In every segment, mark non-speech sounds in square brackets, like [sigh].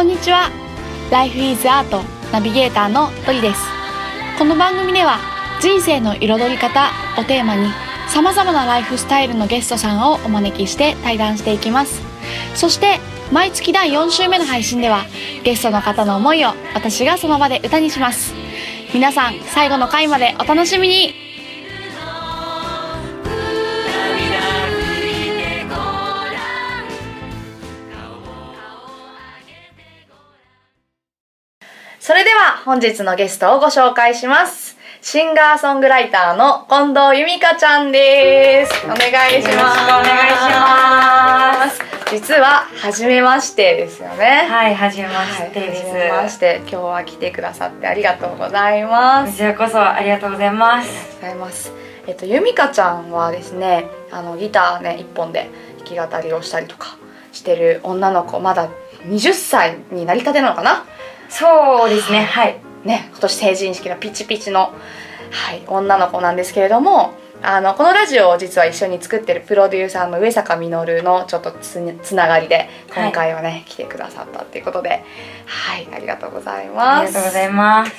こんにちは。Life is Art ナビゲーターのトリです。この番組では人生の彩り方をテーマに様々なライフスタイルのゲストさんをお招きして対談していきます。そして毎月第4週目の配信ではゲストの方の思いを私がその場で歌にします。皆さん最後の回までお楽しみに。は本日のゲストをご紹介します。シンガーソングライターの近藤由美香ちゃんです。お願いします。お願いします実は初めましてですよね。はい、はじめましてはいです。初めまして。今日は来てくださってありがとうございます。こちらこそありがとうございます。ありがとうございます。えっと由美香ちゃんはですねあのギターね一本で弾き語りをしたりとかしてる女の子。まだ20歳になりたてなのかなそうですね、はい。ね今年成人式のピチピチの、はい、女の子なんですけれどもあのこのラジオを実は一緒に作ってるプロデューサーの上坂実のちょっとつつながりで今回はね、来てくださったっていうことではいありがとうございあますりがとうございます。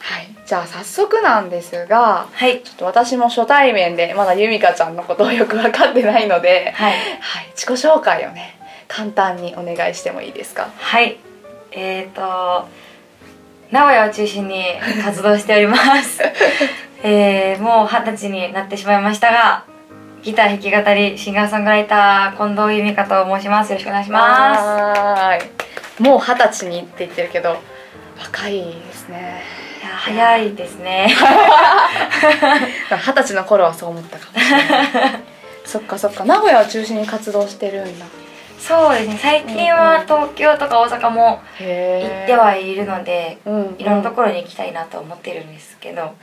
はい、じゃあ早速なんですがはい。ちょっと私も初対面でまだ由美香ちゃんのことをよく分かってないので、はい。はい、自己紹介をね簡単にお願いしてもいいですか？はい。えっ、ー、と、名古屋を中心に活動しております。[laughs] えー、もう二十歳になってしまいましたが、ギター弾き語り、シンガーソングライター、近藤由美香と申します。よろしくお願いしまはーいもう二十歳にって言ってるけど若いですねす。いや、早いですね。[laughs] 二十歳の頃はそう思ったかもしれないそっかそっか名古屋を中心に活動してるんだそうですね、最近は東京とか大阪もへ行えってはいるので、うんいろんなところに行きたいなと思ってるんですけど、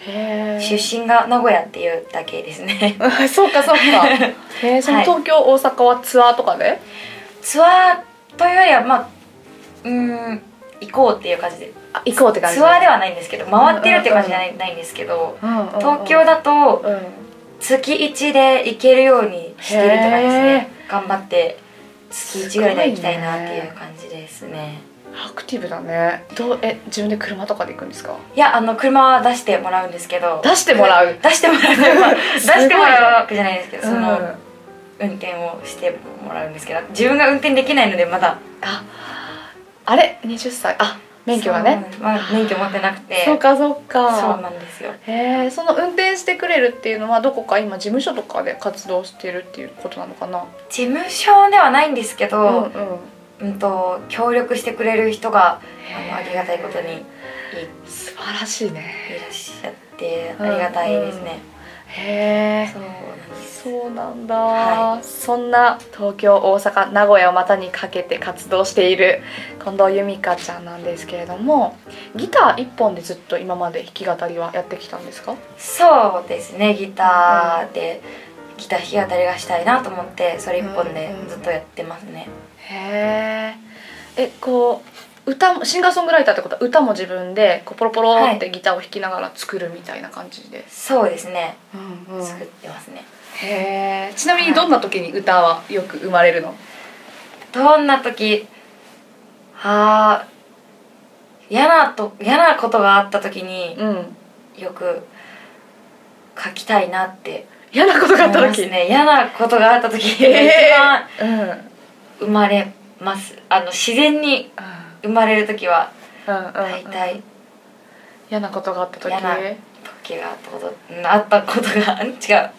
出身が名古屋っていうだけですね。あそうかそうか。[laughs] へえそのはい。東京、大阪はツアーとかで？ツアーというよりはまあうーん行こうっていう感じで。あ行こうって感じツアーではないんですけど回ってるっていう感じじゃない,、ないんですけど東京だとうん。月1で行けるようにしてるって感じですへね頑張って月1ぐらいで行きたいなっていう感じですね。アクティブだね。どうえ自分で車とかで行くんですか？いやあの車は出してもらうんですけど。出してもらう？出してもらう。ま [laughs] あ出してもらうわけじゃないですけどその、うん。運転をしてもらうんですけど自分が運転できないのでまだ。ああれ？20歳？あ免許がね。まあ、免許持ってなくて。そうかそうか。そうなんですよ。へえその運転してくれるっていうのはどこか今事務所とかで活動してるっていうことなのかな？事務所ではないんですけど、うんうん。と協力してくれる人があのありがたいことに素晴らしいね。いらっしゃってありがたいですね、うなんですそうなんだ、はそんな東京大阪名古屋を股にかけて活動している近藤由美香ちゃんなんですけれどもギター一本でずっと今まで弾き語りはやってきたんですか？そうですねギターで、ギター弾き語りがしたいなと思ってそれ一本でずっとやってますね、へええこう歌もシンガーソングライターってことは歌も自分でこうポロポロってギターを弾きながら作るみたいな感じで、そうですね。うんうん。作ってますね、へえちなみにどんな時に歌はよく生まれるの、どんな時？はあ嫌なと嫌なことがあった時にうん。よく書きたいなって嫌なことがあった時？ね。嫌なことがあった時がへ一番うんうん生まれます。あの自然に生まれる時はうんうん大体。嫌なことがあった時？嫌な時があったこと。うんあったことがん違う。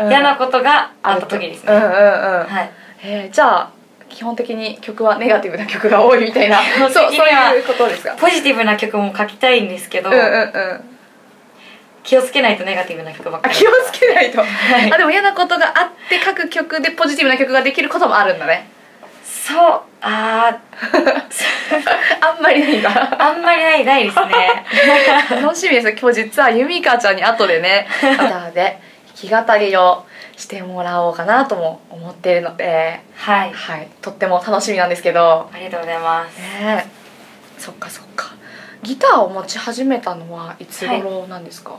うん。嫌なことがあった時ですね。うんうんうん、はい。えーじゃあ基本的に曲はネガティブな曲が多いみたいな。[laughs] そうそういうことですか？ポジティブな曲も書きたいんですけどうんうんうん。気をつけないとネガティブな曲ばっかり。あ気をつけないと、[laughs] い。あでも嫌なことがあって書く曲でポジティブな曲ができることもあるんだねそうあー。[laughs] あんまりないんだ。あんまりないないですね。[laughs] 楽しみです今日実は由美香ちゃんに後でねギターで弾き語りをしてもらおうかなとも思っているので。はい。はい。とっても楽しみなんですけど。ありがとうございます。ね。えそっかそっか。ギターを持ち始めたのはいつ頃なんですか、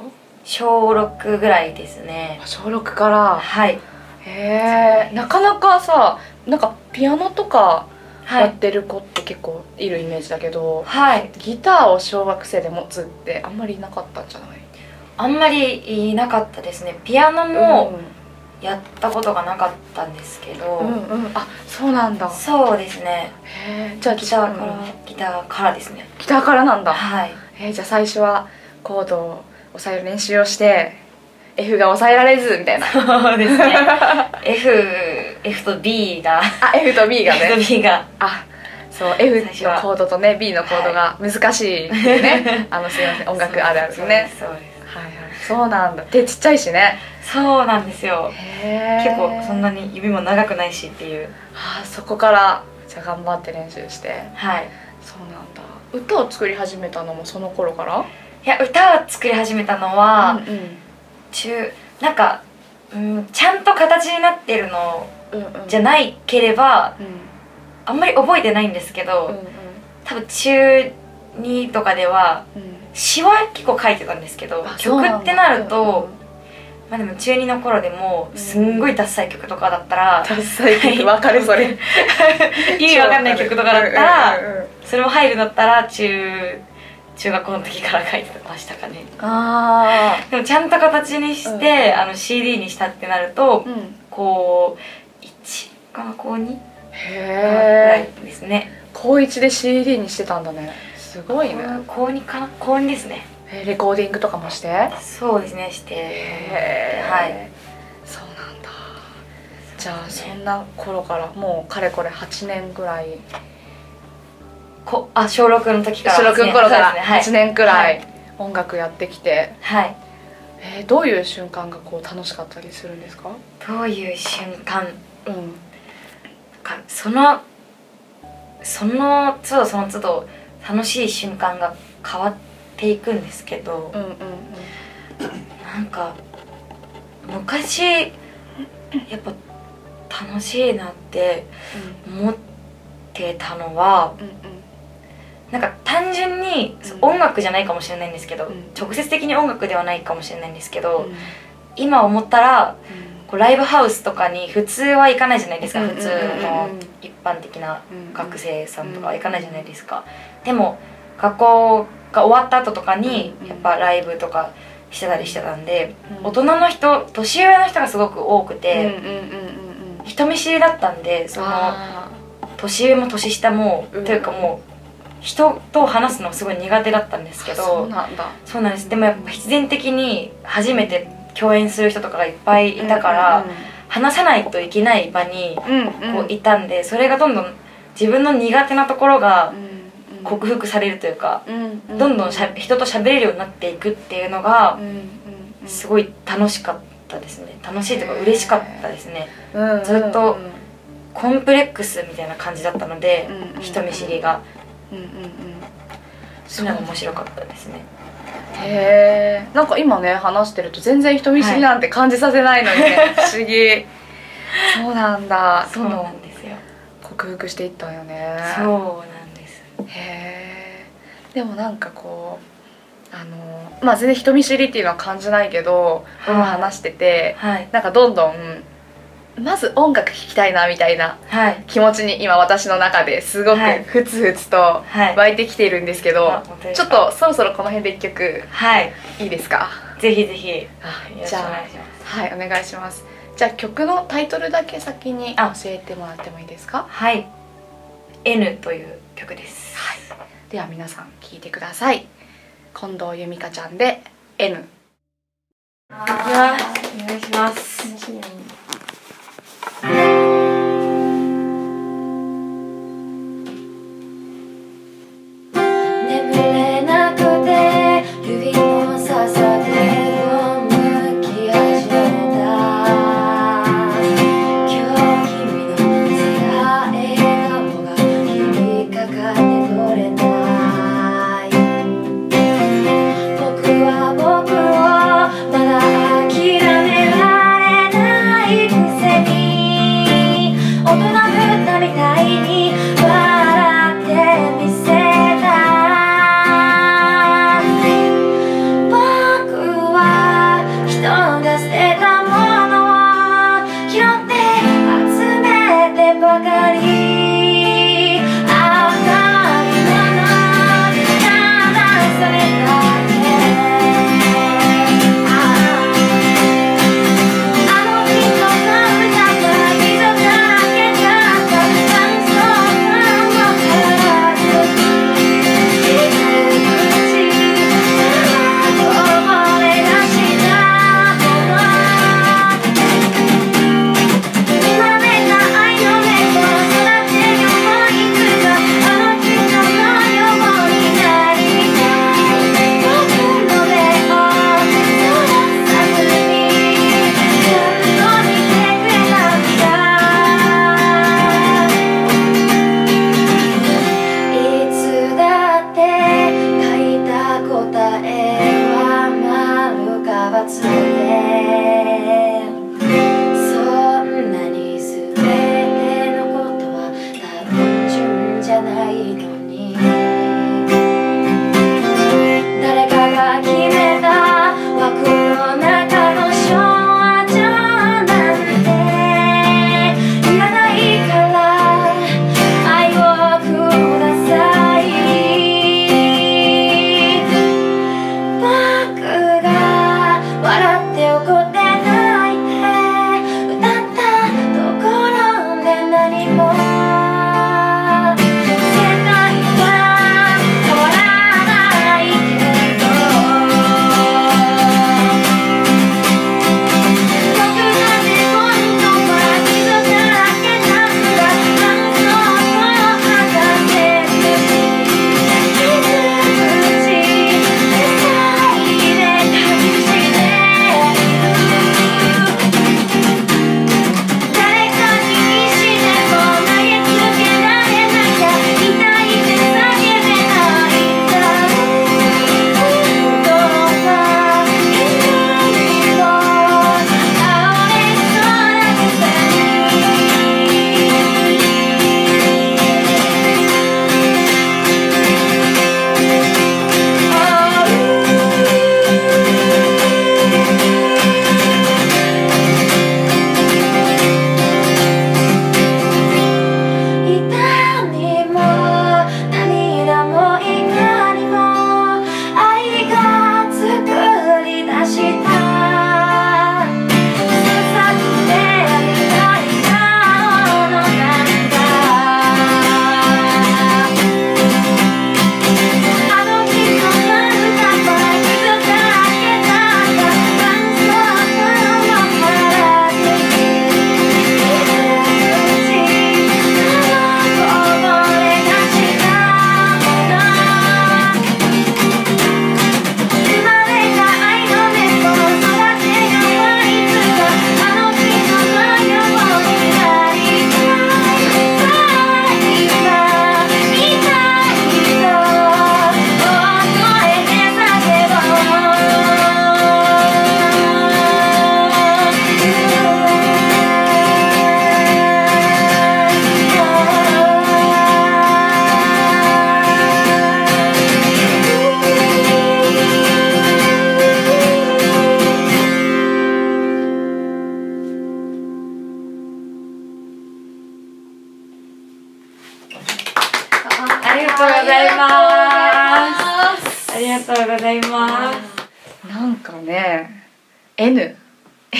小6ぐらいですね。小6から。はい。へえなかなかさなんかピアノとかはい。やってる子って結構いるイメージだけど、はい。ギターを小学生で持つってあんまりいなかったんじゃない？あんまりいなかったですね。ピアノもやったことがなかったんですけど、うん、うん。うんあそうなんだ。そうですね。じゃあギターから、うん。ギターからですね。ギターからなんだ。はい。えーじゃあ最初はコードを押さえる練習をして F が押さえられずみたいな。そうですね。[laughs] F, F と B が。あ F と B が F とね B が。あそう F のコードとね B のコードが難しいっていうね、[laughs] あのすいません音楽あるあるですそうです。はいはい。そうなんだ。手ちっちゃいしね。そうなんですよ。結構そんなに指も長くないしっていう。あーそこからじゃあ頑張って練習して。はい。そうなんだ。歌を作り始めたのもその頃から？いや歌を作り始めたのは、うんうん。中なんか、うん、ちゃんと形になってるのじゃないければうんあんまり覚えてないんですけど、うん多分中2とかではうん。うん詩は結構書いてたんですけど曲ってなると、まあでも中2の頃でもうんすんごいダッサい曲とかだったら、ダッサい曲分かるそれ。[laughs] 意味わかんない曲とかだったら、うんうんうんそれも入るんだったら中中学校の時から書いてましたかね。あでもちゃんと形にして、うんあの CD にしたってなるとあうん。こう1かな高2ぐらへえいですね。高一で CD にしてたんだね。すごいね。高2かな？高2ですね。えーレコーディングとかもして？へそうですねして。えはい。そうなんだ。じゃあそんな頃からもうかれこれ8年ぐらい。こあ小6の時から小6ですねの頃からそうですね。はい。8年くらはい。音楽やってきて、はい。えーどういう瞬間がこう楽しかったりするんですか？どういう瞬間？うん。かそのその都度その都度楽しい瞬間が変わっていくんですけど、うんうんうん。なんか昔やっぱ楽しいなって思ってたのはうんうん。なんか単純に、うん。音楽じゃないかもしれないんですけど、うん。直接的に音楽ではないかもしれないんですけど、うん。今思ったらこうライブハウスとかに普通は行かないじゃないですか、うん普通の一般的なうん学生さんとかは行かないじゃないですか、でも学校が終わった後とかにうんやっぱライブとかしてたりしてたんで、うん。大人の人年上の人がすごく多くて、人見知りだったんでそのあ年上も年下も、うん。というかもう人と話すのすごい苦手だったんですけどそうなんです。でもやっぱ必然的に初めて共演する人とかがいっぱいいたから、話さないといけない場にこういたんでそれがどんどん自分の苦手なところが克服されるというか、どんどんしゃ人と喋れるようになっていくっていうのがすごい楽しかったですね。楽しいというか嬉しかったですね。ずっとコンプレックスみたいな感じだったので、人見知りが。うんうんうん。そういうのが面白かったですねへえんか今ね話してると全然人見知りなんて感じさせないのにね、不思議。そうなんだ。そうなんですよ。克服していったんよね。そうなんです。へえでもなんかこうあのまあ全然人見知りっていうのは感じないけどはい。今話しててはい。なんかどんどんまず音楽聴きたいなみたいなはい。気持ちに今私の中ですごくはい。ふつふつとはい。湧いてきているんですけど、あ本当ですちょかっとそろそろこの辺で一曲はい。いいですか？ぜひぜひ。よあろしくお願いします。はいお願いします。じゃあ曲のタイトルだけ先にあ。教えてもらってもいいですか？はい。N という曲です。はい。では皆さん聴いてください。近藤由美香ちゃんで N いやお願いします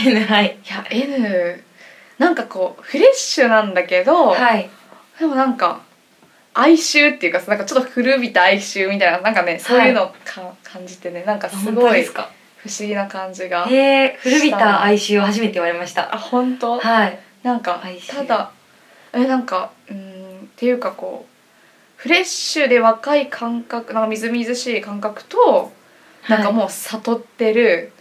N はい。いや N なんかこうフレッシュなんだけど、はい。でもなんか哀愁っていうかなんかちょっと古びた哀愁みたいななんかねそういうのをか、感じてねなんかす本ごい不思議な感じがへえ古びた哀愁を初めて言われました。あ本当？はい。なんかただえなんかうーんっていうかこうフレッシュで若い感覚なんかみずみずしい感覚となんかもう悟ってる、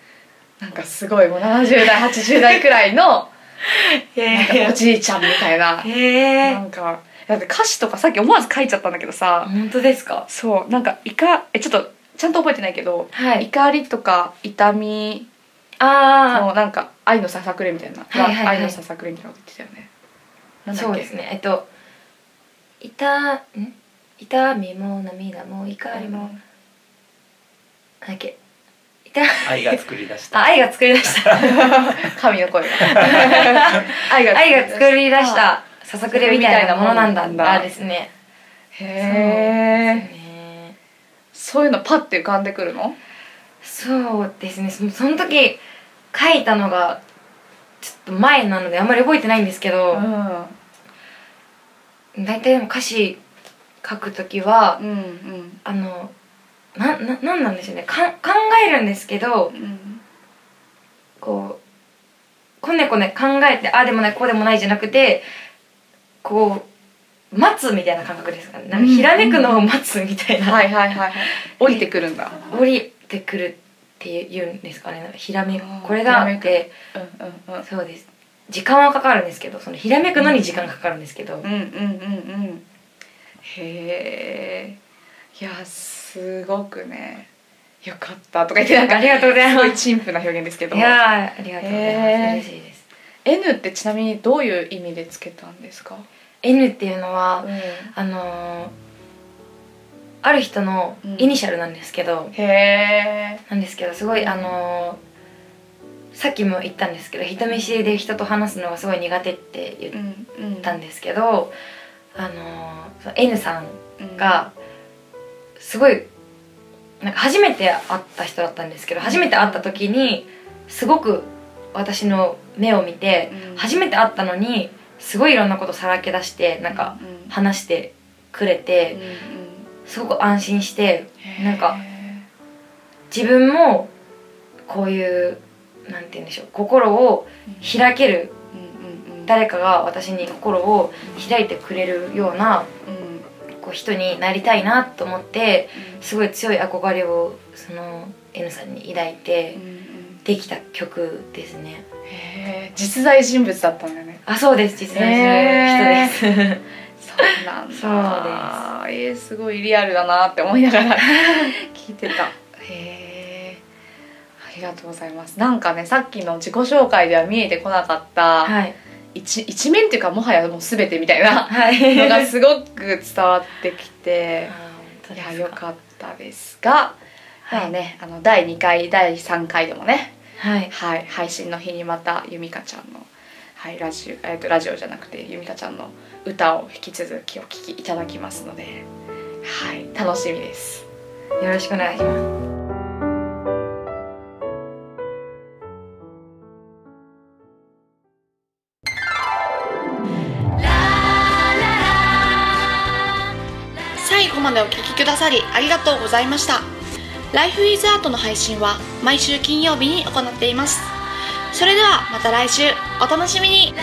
なんかすごいもう70代80代くらいの [laughs] なんかおじいちゃんみたいな。なんかだって歌詞とかさっき思わず書いちゃったんだけどさ。本当ですか？そうなんかいかえちょっとちゃんと覚えてないけど、はい。怒りとか痛み。あのなんか愛のささくれみたいな、はいはいはい。愛のささくれみたいなこと言ってたよね。なあんだっけ？そうですね。えっと痛ん？痛みも涙も怒りもなんだっけ？痛愛が作り出した。あ愛が作り出した。[laughs] 神の声が。愛 [laughs] が愛が作り出した。ささくれみたいなものなんだ。みたいなものなんだ。ですね。へそうえですね。そういうのパッて浮かんでくるの？そうですね。そのその時書いたのがちょっと前なのであんまり覚えてないんですけど、大体でも歌詞書く時はうんうん。あのなななんなんでしょうね。かん考えるんですけどうんこうこねこね考えてああでもないこうでもないじゃなくてこう待つみたいな感覚ですかね。なんかひらめくのを待つみたいな、はいはいはいはい。[laughs] 降りてくるんだ。降りてくるっていうんですかね。ひらめこれだひらめく。ってうんうんうん。そうです。時間はかかるんですけどそのひらめくのに時間がかかるんですけど、うんうんうんうん。へえいやすごくねよかったとか言ってなんかありがとうございす。[laughs] ごいます陳腐な表現ですけどいやーありがとうございます、へー。嬉しいです。N ってちなみにどういう意味でつけたんですか、N っていうのは、うん、あのーある人のイニシャルなんですけど、へえなんですけどすごいあのーさっきも言ったんですけど人見知りで人と話すのがすごい苦手って言っうんうんたんですけど、あのーその N さんがすごいなんか初めて会った人だったんですけど初めて会った時にすごく私の目を見て、うん。初めて会ったのにすごいいろんなことさらけ出してなんかうん話してくれて、うんうん。すごく安心してなんか自分もこういうなんて言うんでしょう心を開ける誰かが私に心を開いてくれるようなうんこう人になりたいなと思ってすごい強い憧れをその N さんに抱いてできた曲ですね。へー。実在人物だったんだよね。あそうです。実在人です、[laughs] そうなんだ。そうです。えー、すごいリアルだなって思いながら [laughs] 聞いてた。へえありがとうございます。なんかねさっきの自己紹介では見えてこなかったはい一一面っていうかもはやもう全てみたいなはい。のがすごく伝わってきていやよかったですが、はい。まあねあの第2回第3回でもねはい。はい、配信の日にまたゆみかちゃんの、はい、ラジオ、えー、とラジオじゃなくてゆみかちゃんの歌を引き続きお聴きいただきますので、はい、楽しみです。よろしくお願いしますくださりありがとうございました。Life is Art の配信は毎週金曜日に行っています。それではまた来週お楽しみに